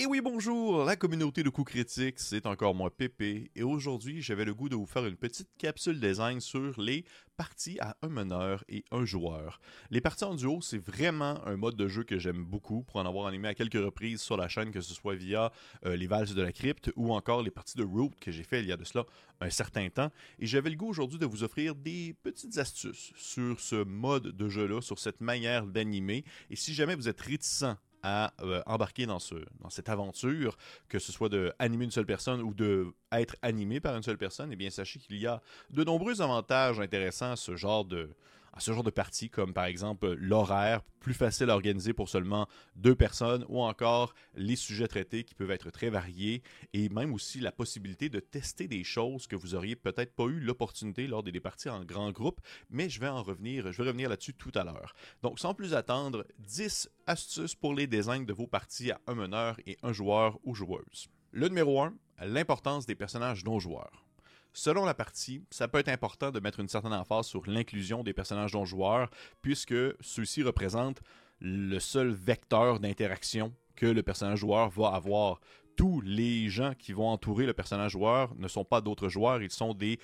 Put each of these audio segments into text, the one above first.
Et oui, bonjour, la communauté de coups critiques, c'est encore moi Pépé, et aujourd'hui j'avais le goût de vous faire une petite capsule design sur les parties à un meneur et un joueur. Les parties en duo, c'est vraiment un mode de jeu que j'aime beaucoup pour en avoir animé à quelques reprises sur la chaîne, que ce soit via euh, les valses de la crypte ou encore les parties de Root que j'ai fait il y a de cela un certain temps. Et j'avais le goût aujourd'hui de vous offrir des petites astuces sur ce mode de jeu-là, sur cette manière d'animer. Et si jamais vous êtes réticent à euh, embarquer dans, ce, dans cette aventure, que ce soit de animer une seule personne ou de être animé par une seule personne, eh bien sachez qu'il y a de nombreux avantages intéressants à ce genre de, à ce genre de partie, comme par exemple l'horaire, plus facile à organiser pour seulement deux personnes, ou encore les sujets traités qui peuvent être très variés, et même aussi la possibilité de tester des choses que vous auriez peut-être pas eu l'opportunité lors des parties en grand groupe, mais je vais en revenir, je vais revenir là-dessus tout à l'heure. Donc sans plus attendre, 10 astuces pour les designs de vos parties à un meneur et un joueur ou joueuse. Le numéro 1, l'importance des personnages non joueurs. Selon la partie, ça peut être important de mettre une certaine emphase sur l'inclusion des personnages non joueurs, puisque ceux-ci représentent le seul vecteur d'interaction que le personnage joueur va avoir. Tous les gens qui vont entourer le personnage joueur ne sont pas d'autres joueurs, ils sont des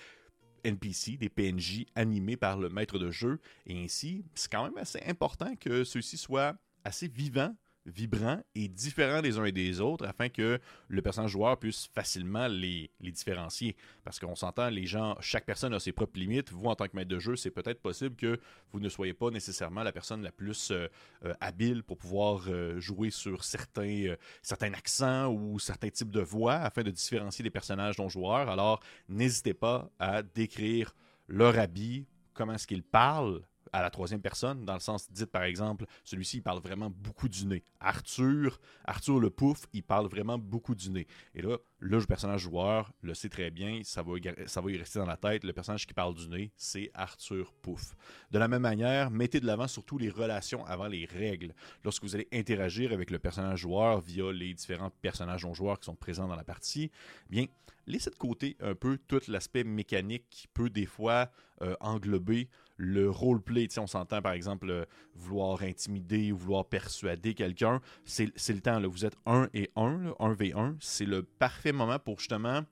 NPC, des PNJ animés par le maître de jeu, et ainsi, c'est quand même assez important que ceux-ci soient assez vivants vibrants et différents des uns et des autres afin que le personnage joueur puisse facilement les, différencier. Parce qu'on s'entend, les gens, chaque personne a ses propres limites. Vous, en tant que maître de jeu, c'est peut-être possible que vous ne soyez pas nécessairement la personne la plus euh, euh, habile pour pouvoir euh, jouer sur certains, accents ou certains types de voix afin de différencier les personnages non joueurs. Alors, n'hésitez pas à décrire leur habit, comment est-ce qu'ils parlent à la troisième personne, dans le sens dit par exemple, celui-ci parle vraiment beaucoup du nez. Arthur, Arthur le pouf, il parle vraiment beaucoup du nez. Et là, le personnage joueur le sait très bien, ça va, ça va y rester dans la tête. Le personnage qui parle du nez, c'est Arthur Pouf. De la même manière, mettez de l'avant surtout les relations avant les règles. Lorsque vous allez interagir avec le personnage joueur via les différents personnages non joueurs qui sont présents dans la partie, bien, laissez de côté un peu tout l'aspect mécanique qui peut des fois euh, englober le roleplay. on s'entend par exemple vouloir intimider ou vouloir persuader quelqu'un. C'est le temps. Là. Vous êtes 1 et 1, 1 v 1. C'est le parfait moment pour justement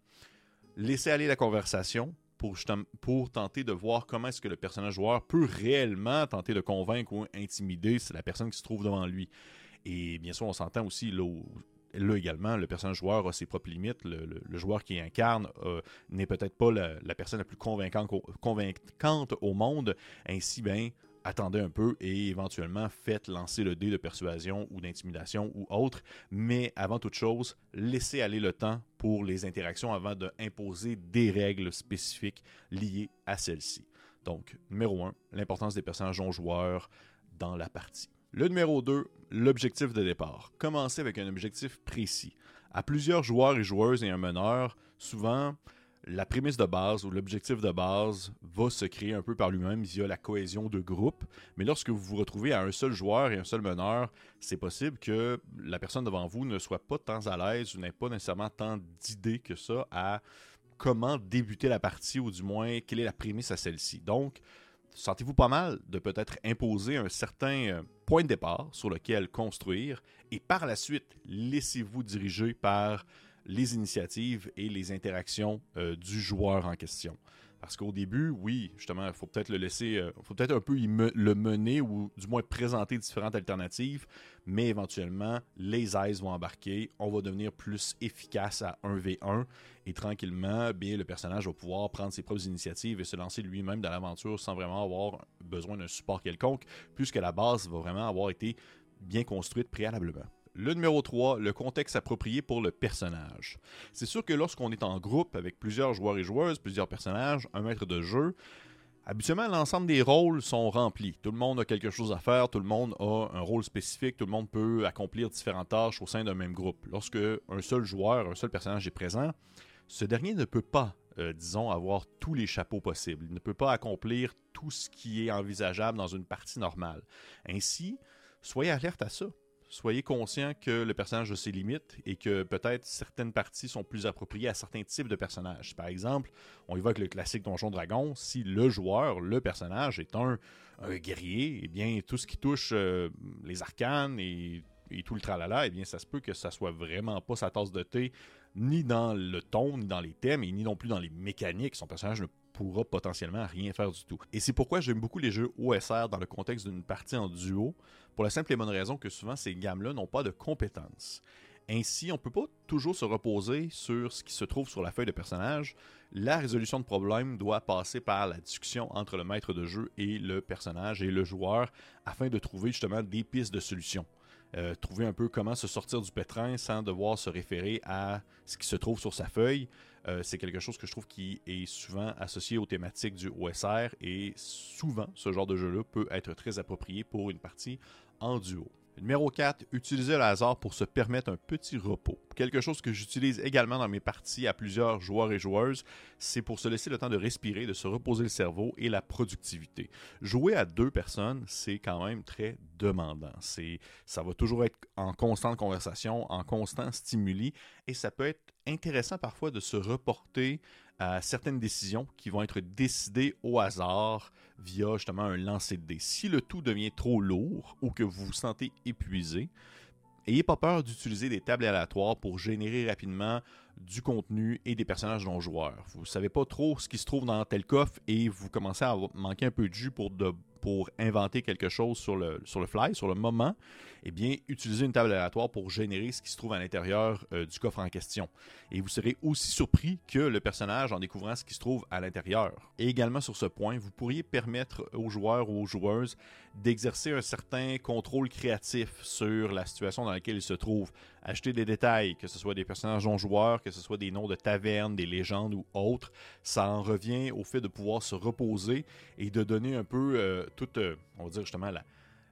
laisser aller la conversation. Pour, pour tenter de voir comment est-ce que le personnage joueur peut réellement tenter de convaincre ou intimider la personne qui se trouve devant lui. Et bien sûr, on s'entend aussi là, là également, le personnage joueur a ses propres limites. Le, joueur qui incarne euh, n'est peut-être pas la, personne la plus convaincante, au monde. Ainsi, ben, attendez un peu et éventuellement faites lancer le dé de persuasion ou d'intimidation ou autre. Mais avant toute chose, laissez aller le temps pour les interactions avant d'imposer des règles spécifiques liées à celles-ci. Donc, numéro 1, l'importance des personnages non joueurs dans la partie. Le numéro 2, l'objectif de départ. Commencez avec un objectif précis. À plusieurs joueurs et joueuses et un meneur, souvent, la prémisse de base ou l'objectif de base va se créer un peu par lui-même via la cohésion de groupe. Mais lorsque vous vous retrouvez à un seul joueur et un seul meneur, c'est possible que la personne devant vous ne soit pas tant à l'aise ou n'ait pas nécessairement tant d'idées que ça à comment débuter la partie ou du moins quelle est la prémisse à celle-ci. Donc, sentez-vous pas mal de peut-être imposer un certain euh, point de départ sur lequel construire et par la suite, laissez-vous diriger par les initiatives et les interactions euh, du joueur en question? Parce qu'au début, oui, justement, il faut peut-être le laisser, euh, faut peut-être un peu le mener ou du moins présenter différentes alternatives, mais éventuellement, les eyes vont embarquer, on va devenir plus efficace à 1v1 et tranquillement, bien, le personnage va pouvoir prendre ses propres initiatives et se lancer lui-même dans l'aventure sans vraiment avoir besoin d'un support quelconque, puisque la base va vraiment avoir été bien construite préalablement. Le numéro 3, le contexte approprié pour le personnage. C'est sûr que lorsqu'on est en groupe avec plusieurs joueurs et joueuses, plusieurs personnages, un maître de jeu, habituellement l'ensemble des rôles sont remplis. Tout le monde a quelque chose à faire, tout le monde a un rôle spécifique, tout le monde peut accomplir différentes tâches au sein d'un même groupe. Lorsque un seul joueur, un seul personnage est présent, ce dernier ne peut pas euh, disons, avoir tous les chapeaux possibles. Il ne peut pas accomplir tout ce qui est envisageable dans une partie normale. Ainsi, soyez alerte à ça soyez conscient que le personnage a ses limites et que peut-être certaines parties sont plus appropriées à certains types de personnages. Par exemple, on évoque le classique Donjon Dragon. Si le joueur, le personnage, est un, guerrier, eh bien, tout ce qui touche euh, les arcanes et tout le tralala, eh bien, ça se peut que ça soit vraiment pas sa tasse de thé, ni dans le ton, ni dans les thèmes, et ni non plus dans les mécaniques. Son personnage ne pourra potentiellement rien faire du tout. Et c'est pourquoi j'aime beaucoup les jeux OSR dans le contexte d'une partie en duo, pour la simple et bonne raison que souvent ces gammes-là n'ont pas de compétences. Ainsi, on ne peut pas toujours se reposer sur ce qui se trouve sur la feuille de personnage. La résolution de problème doit passer par la discussion entre le maître de jeu et le personnage et le joueur afin de trouver justement des pistes de solutions. Euh, trouver un peu comment se sortir du pétrin sans devoir se référer à ce qui se trouve sur sa feuille. Euh, c'est quelque chose que je trouve qui est souvent associé aux thématiques du OSR et souvent ce genre de jeu-là peut être très approprié pour une partie en duo. Numéro 4, utiliser le hasard pour se permettre un petit repos. Quelque chose que j'utilise également dans mes parties à plusieurs joueurs et joueuses, c'est pour se laisser le temps de respirer, de se reposer le cerveau et la productivité. Jouer à deux personnes, c'est quand même très demandant. C'est, ça va toujours être en constante conversation, en constant stimuli, et ça peut être intéressant parfois de se reporter à certaines décisions qui vont être décidées au hasard via justement un lancer de dés. Si le tout devient trop lourd ou que vous vous sentez épuisé, Ayez pas peur d'utiliser des tables aléatoires pour générer rapidement du contenu et des personnages non joueurs. Vous ne savez pas trop ce qui se trouve dans tel coffre et vous commencez à manquer un peu de jus pour inventer quelque chose sur le fly, sur le moment, eh bien, utilisez une table aléatoire pour générer ce qui se trouve à l'intérieur euh, du coffre en question. Et vous serez aussi surpris que le personnage en découvrant ce qui se trouve à l'intérieur. Et également sur ce point, vous pourriez permettre aux joueurs ou aux joueuses d'exercer un certain contrôle créatif sur la situation dans laquelle ils se trouvent. Acheter des détails, que ce soit des personnages non joueurs, que ce soit des noms de tavernes, des légendes ou autres, ça en revient au fait de pouvoir se reposer et de donner un peu euh, toute, euh, on va dire justement, la,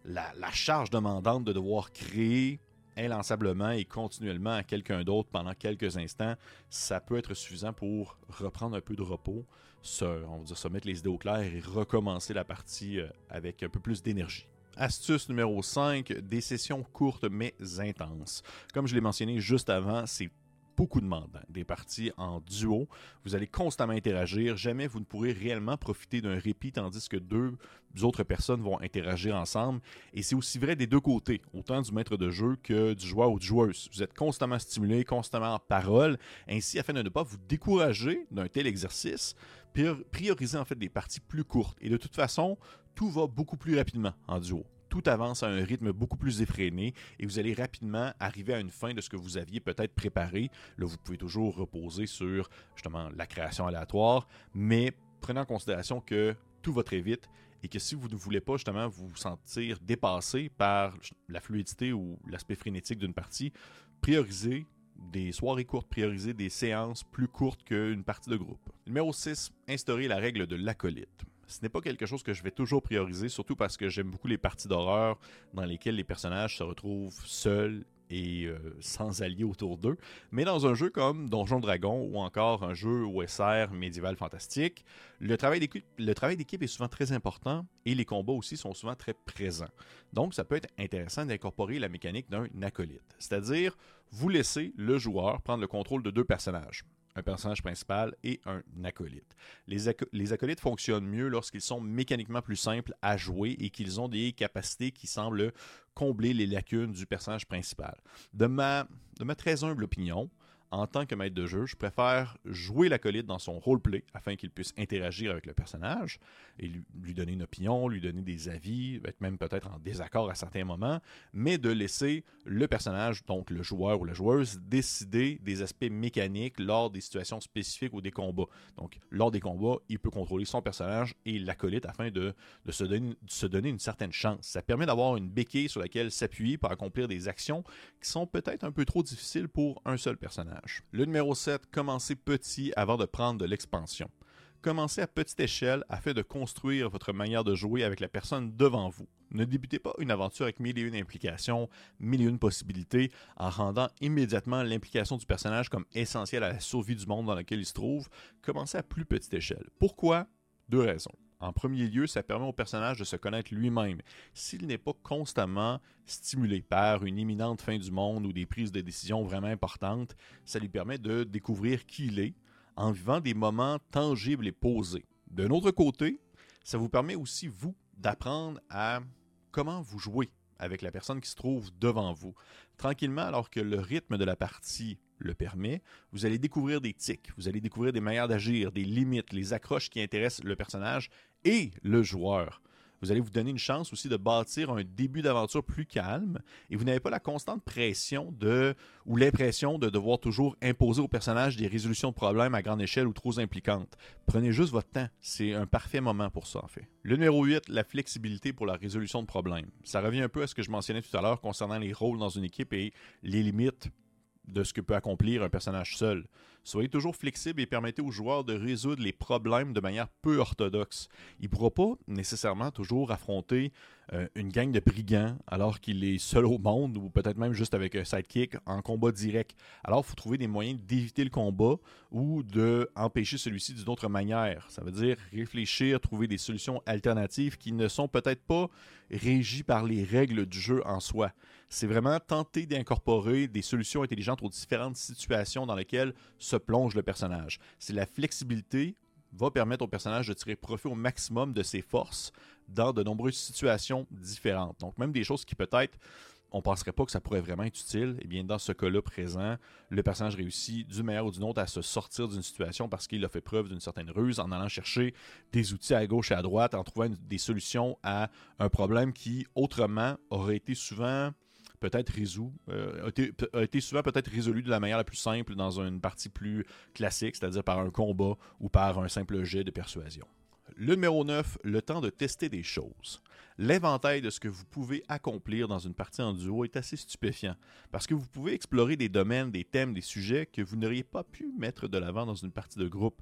la, charge demandante de devoir créer inlassablement et continuellement à quelqu'un d'autre pendant quelques instants, ça peut être suffisant pour reprendre un peu de repos, se, on va dire, se mettre les idées au clair et recommencer la partie euh, avec un peu plus d'énergie. Astuce numéro 5, des sessions courtes mais intenses. Comme je l'ai mentionné juste avant, c'est beaucoup de mandants, des parties en duo. Vous allez constamment interagir. Jamais vous ne pourrez réellement profiter d'un répit tandis que deux autres personnes vont interagir ensemble. Et c'est aussi vrai des deux côtés, autant du maître de jeu que du joueur ou du joueuse. Vous êtes constamment stimulé, constamment en parole. Ainsi, afin de ne pas vous décourager d'un tel exercice, priorisez en fait des parties plus courtes. Et de toute façon, tout va beaucoup plus rapidement en duo tout avance à un rythme beaucoup plus effréné et vous allez rapidement arriver à une fin de ce que vous aviez peut-être préparé. Là, vous pouvez toujours reposer sur justement la création aléatoire, mais prenez en considération que tout va très vite et que si vous ne voulez pas justement vous sentir dépassé par la fluidité ou l'aspect frénétique d'une partie, priorisez des soirées courtes, priorisez des séances plus courtes qu'une partie de groupe. Numéro 6, instaurer la règle de l'acolyte ce n'est pas quelque chose que je vais toujours prioriser, surtout parce que j'aime beaucoup les parties d'horreur dans lesquelles les personnages se retrouvent seuls et euh, sans alliés autour d'eux. Mais dans un jeu comme Donjon Dragon ou encore un jeu OSR médiéval fantastique, le travail d'équipe est souvent très important et les combats aussi sont souvent très présents. Donc ça peut être intéressant d'incorporer la mécanique d'un acolyte, c'est-à-dire vous laissez le joueur prendre le contrôle de deux personnages un personnage principal et un acolyte. Les, acolytes fonctionnent mieux lorsqu'ils sont mécaniquement plus simples à jouer et qu'ils ont des capacités qui semblent combler les lacunes du personnage principal. De ma, de ma très humble opinion, en tant que maître de jeu, je préfère jouer l'acolyte dans son roleplay afin qu'il puisse interagir avec le personnage et lui, donner une opinion, lui donner des avis, être même peut-être en désaccord à certains moments, mais de laisser le personnage, donc le joueur ou la joueuse, décider des aspects mécaniques lors des situations spécifiques ou des combats. Donc, lors des combats, il peut contrôler son personnage et l'acolyte afin de, se, donner, de se donner une certaine chance. Ça permet d'avoir une béquille sur laquelle s'appuyer pour accomplir des actions qui sont peut-être un peu trop difficiles pour un seul personnage. Le numéro 7, commencez petit avant de prendre de l'expansion. Commencez à petite échelle afin de construire votre manière de jouer avec la personne devant vous. Ne débutez pas une aventure avec mille et une implications, mille et une possibilités, en rendant immédiatement l'implication du personnage comme essentielle à la survie du monde dans lequel il se trouve. Commencez à plus petite échelle. Pourquoi? Deux raisons. En premier lieu, ça permet au personnage de se connaître lui-même. S'il n'est pas constamment stimulé par une imminente fin du monde ou des prises de décision vraiment importantes, ça lui permet de découvrir qui il est en vivant des moments tangibles et posés. D'un autre côté, ça vous permet aussi, vous, d'apprendre à comment vous jouez avec la personne qui se trouve devant vous. Tranquillement, alors que le rythme de la partie le permet, vous allez découvrir des tics, vous allez découvrir des manières d'agir, des limites, les accroches qui intéressent le personnage et le joueur vous allez vous donner une chance aussi de bâtir un début d'aventure plus calme et vous n'avez pas la constante pression de ou l'impression de devoir toujours imposer au personnage des résolutions de problèmes à grande échelle ou trop impliquantes. Prenez juste votre temps, c'est un parfait moment pour ça en fait. Le numéro 8, la flexibilité pour la résolution de problèmes. Ça revient un peu à ce que je mentionnais tout à l'heure concernant les rôles dans une équipe et les limites de ce que peut accomplir un personnage seul. Soyez toujours flexible et permettez aux joueurs de résoudre les problèmes de manière peu orthodoxe. Il ne pourra pas nécessairement toujours affronter euh, une gang de brigands alors qu'il est seul au monde ou peut-être même juste avec un sidekick en combat direct. Alors, il faut trouver des moyens d'éviter le combat ou d'empêcher celui-ci d'une autre manière. Ça veut dire réfléchir, trouver des solutions alternatives qui ne sont peut-être pas régies par les règles du jeu en soi. C'est vraiment tenter d'incorporer des solutions intelligentes aux différentes situations dans lesquelles plonge le personnage. C'est la flexibilité va permettre au personnage de tirer profit au maximum de ses forces dans de nombreuses situations différentes. Donc même des choses qui peut-être on penserait pas que ça pourrait vraiment être utile, et eh bien dans ce cas-là présent, le personnage réussit d'une manière ou d'une autre à se sortir d'une situation parce qu'il a fait preuve d'une certaine ruse en allant chercher des outils à gauche et à droite, en trouvant des solutions à un problème qui autrement aurait été souvent peut-être résolu, euh, a, été, souvent peut-être résolu de la manière la plus simple dans une partie plus classique, c'est-à-dire par un combat ou par un simple jet de persuasion. Le numéro 9, le temps de tester des choses. L'éventail de ce que vous pouvez accomplir dans une partie en duo est assez stupéfiant, parce que vous pouvez explorer des domaines, des thèmes, des sujets que vous n'auriez pas pu mettre de l'avant dans une partie de groupe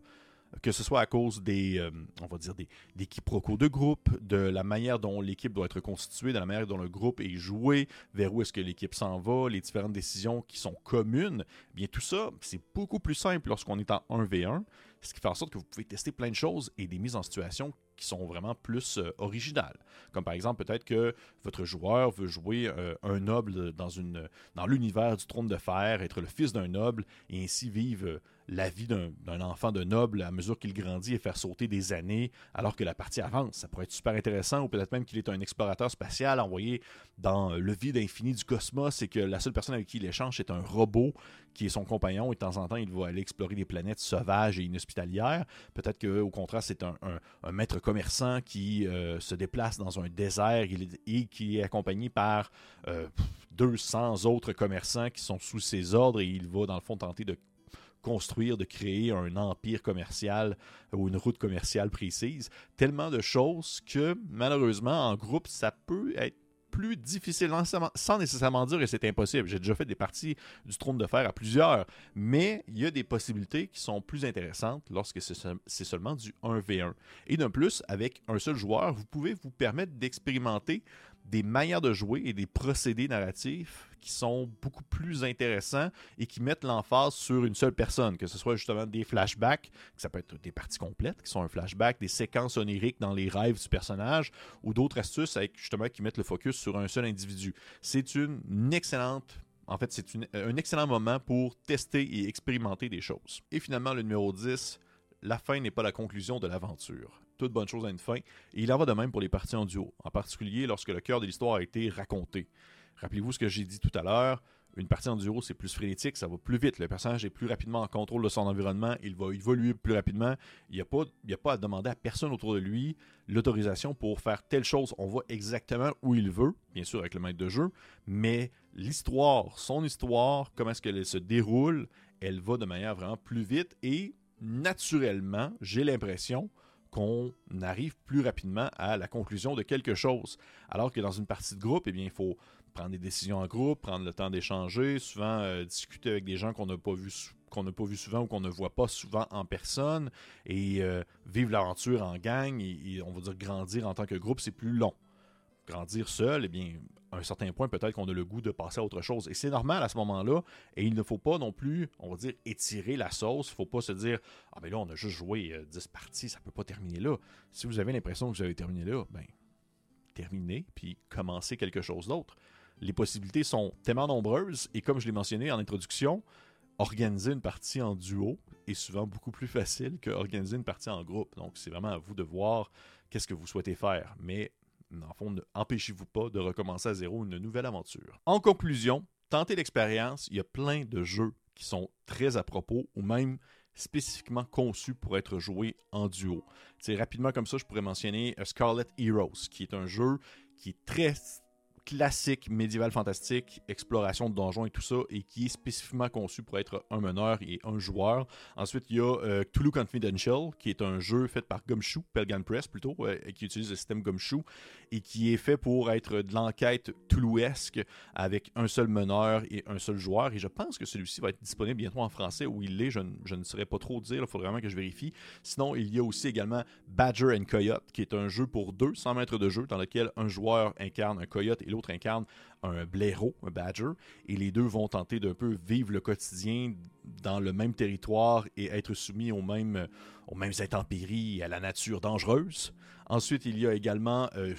que ce soit à cause des, euh, on va dire, des, quiproquos de groupe, de la manière dont l'équipe doit être constituée, de la manière dont le groupe est joué, vers où est-ce que l'équipe s'en va, les différentes décisions qui sont communes, eh bien tout ça, c'est beaucoup plus simple lorsqu'on est en 1v1, ce qui fait en sorte que vous pouvez tester plein de choses et des mises en situation qui sont vraiment plus euh, originales. Comme par exemple, peut-être que votre joueur veut jouer euh, un noble dans, une, dans l'univers du trône de fer, être le fils d'un noble et ainsi vivre la vie d'un enfant de noble à mesure qu'il grandit et faire sauter des années alors que la partie avance. Ça pourrait être super intéressant ou peut-être même qu'il est un explorateur spatial envoyé dans le vide infini du cosmos et que la seule personne avec qui il échange est un robot qui est son compagnon et de temps en temps il va aller explorer des planètes sauvages et inhospitalières. Peut-être qu'au contraire c'est un, maître commerçant qui euh, se déplace dans un désert et qui est accompagné par 200 euh, autres commerçants qui sont sous ses ordres et il va dans le fond tenter de construire, de créer un empire commercial ou une route commerciale précise. Tellement de choses que malheureusement en groupe, ça peut être plus difficile, sans nécessairement dire que c'est impossible. J'ai déjà fait des parties du trône de fer à plusieurs, mais il y a des possibilités qui sont plus intéressantes lorsque c'est seulement du 1v1. Et de plus, avec un seul joueur, vous pouvez vous permettre d'expérimenter des manières de jouer et des procédés narratifs qui sont beaucoup plus intéressants et qui mettent l'emphase sur une seule personne, que ce soit justement des flashbacks, ça peut être des parties complètes qui sont un flashback, des séquences oniriques dans les rêves du personnage, ou d'autres astuces avec, justement qui mettent le focus sur un seul individu. C'est une excellente en fait, c'est un excellent moment pour tester et expérimenter des choses. Et finalement, le numéro 10, la fin n'est pas la conclusion de l'aventure toute bonne chose a une fin. Et il en va de même pour les parties en duo, en particulier lorsque le cœur de l'histoire a été raconté. Rappelez-vous ce que j'ai dit tout à l'heure. Une partie en duo, c'est plus frénétique, ça va plus vite. Le personnage est plus rapidement en contrôle de son environnement, il va évoluer plus rapidement. Il n'y a, a pas à demander à personne autour de lui l'autorisation pour faire telle chose. On va exactement où il veut, bien sûr avec le maître de jeu, mais l'histoire, son histoire, comment est-ce qu'elle se déroule, elle va de manière vraiment plus vite et naturellement, j'ai l'impression, qu'on arrive plus rapidement à la conclusion de quelque chose. Alors que dans une partie de groupe, eh bien, il faut prendre des décisions en groupe, prendre le temps d'échanger, souvent euh, discuter avec des gens qu'on n'a pas vu qu'on n'a pas vu souvent ou qu'on ne voit pas souvent en personne et euh, vivre l'aventure en gang et, on va dire grandir en tant que groupe, c'est plus long. Grandir seul, eh bien, à un certain point, peut-être qu'on a le goût de passer à autre chose. Et c'est normal à ce moment-là. Et il ne faut pas non plus, on va dire, étirer la sauce. Il ne faut pas se dire Ah, ben là, on a juste joué 10 euh, parties, ça ne peut pas terminer là. Si vous avez l'impression que vous avez terminé là, ben, terminez, puis commencez quelque chose d'autre. Les possibilités sont tellement nombreuses. Et comme je l'ai mentionné en introduction, organiser une partie en duo est souvent beaucoup plus facile qu'organiser une partie en groupe. Donc, c'est vraiment à vous de voir qu'est-ce que vous souhaitez faire. Mais en fond, empêchez-vous pas de recommencer à zéro une nouvelle aventure. En conclusion, tentez l'expérience. Il y a plein de jeux qui sont très à propos ou même spécifiquement conçus pour être joués en duo. C'est rapidement comme ça, je pourrais mentionner Scarlet Heroes, qui est un jeu qui est très classique médiéval fantastique, exploration de donjons et tout ça, et qui est spécifiquement conçu pour être un meneur et un joueur. Ensuite, il y a euh, Cthulhu Confidential, qui est un jeu fait par Gumshoe, Pelgan Press plutôt, et qui utilise le système Gumshoe, et qui est fait pour être de l'enquête Toulouesque avec un seul meneur et un seul joueur. Et je pense que celui-ci va être disponible bientôt en français, où il est, je, ne saurais pas trop dire, il faudrait vraiment que je vérifie. Sinon, il y a aussi également Badger and Coyote, qui est un jeu pour deux, 100 mètres de jeu, dans lequel un joueur incarne un coyote et l'autre incarne un blaireau, un badger, et les deux vont tenter d'un peu vivre le quotidien dans le même territoire et être soumis aux mêmes, aux mêmes intempéries et à la nature dangereuse. Ensuite, il y a également euh,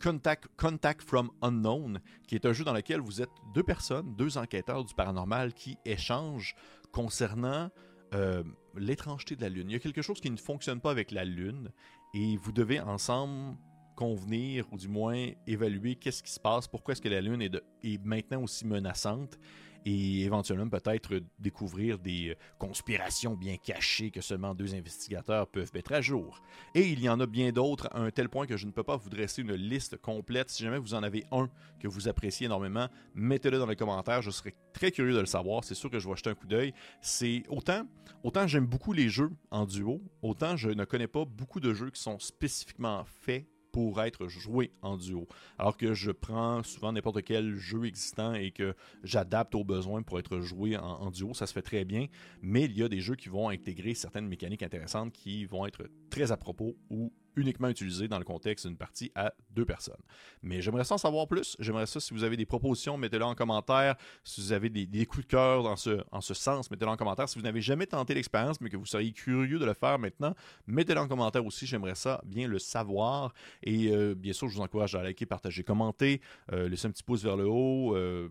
Contact, Contact from Unknown, qui est un jeu dans lequel vous êtes deux personnes, deux enquêteurs du paranormal qui échangent concernant euh, l'étrangeté de la Lune. Il y a quelque chose qui ne fonctionne pas avec la Lune et vous devez ensemble convenir ou du moins évaluer qu'est-ce qui se passe, pourquoi est-ce que la Lune est, est maintenant aussi menaçante et éventuellement peut-être découvrir des euh, conspirations bien cachées que seulement deux investigateurs peuvent mettre à jour. Et il y en a bien d'autres à un tel point que je ne peux pas vous dresser une liste complète. Si jamais vous en avez un que vous appréciez énormément, mettez-le dans les commentaires. Je serais très curieux de le savoir. C'est sûr que je vais jeter un coup d'œil. C'est autant, autant j'aime beaucoup les jeux en duo, autant je ne connais pas beaucoup de jeux qui sont spécifiquement faits pour être joué en duo. Alors que je prends souvent n'importe quel jeu existant et que j'adapte aux besoins pour être joué en, duo, ça se fait très bien. Mais il y a des jeux qui vont intégrer certaines mécaniques intéressantes qui vont être très à propos ou uniquement utilisé dans le contexte d'une partie à deux personnes. Mais j'aimerais ça en savoir plus. J'aimerais ça, si vous avez des propositions, mettez-le en commentaire. Si vous avez des, coups de cœur dans ce, en ce sens, mettez-le en commentaire. Si vous n'avez jamais tenté l'expérience, mais que vous seriez curieux de le faire maintenant, mettez-le en commentaire aussi. J'aimerais ça bien le savoir. Et euh, bien sûr, je vous encourage à liker, partager, commenter, euh, laisser un petit pouce vers le haut. Euh,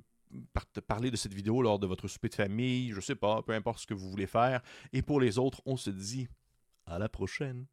parler de cette vidéo lors de votre souper de famille, je sais pas, peu importe ce que vous voulez faire. Et pour les autres, on se dit à la prochaine.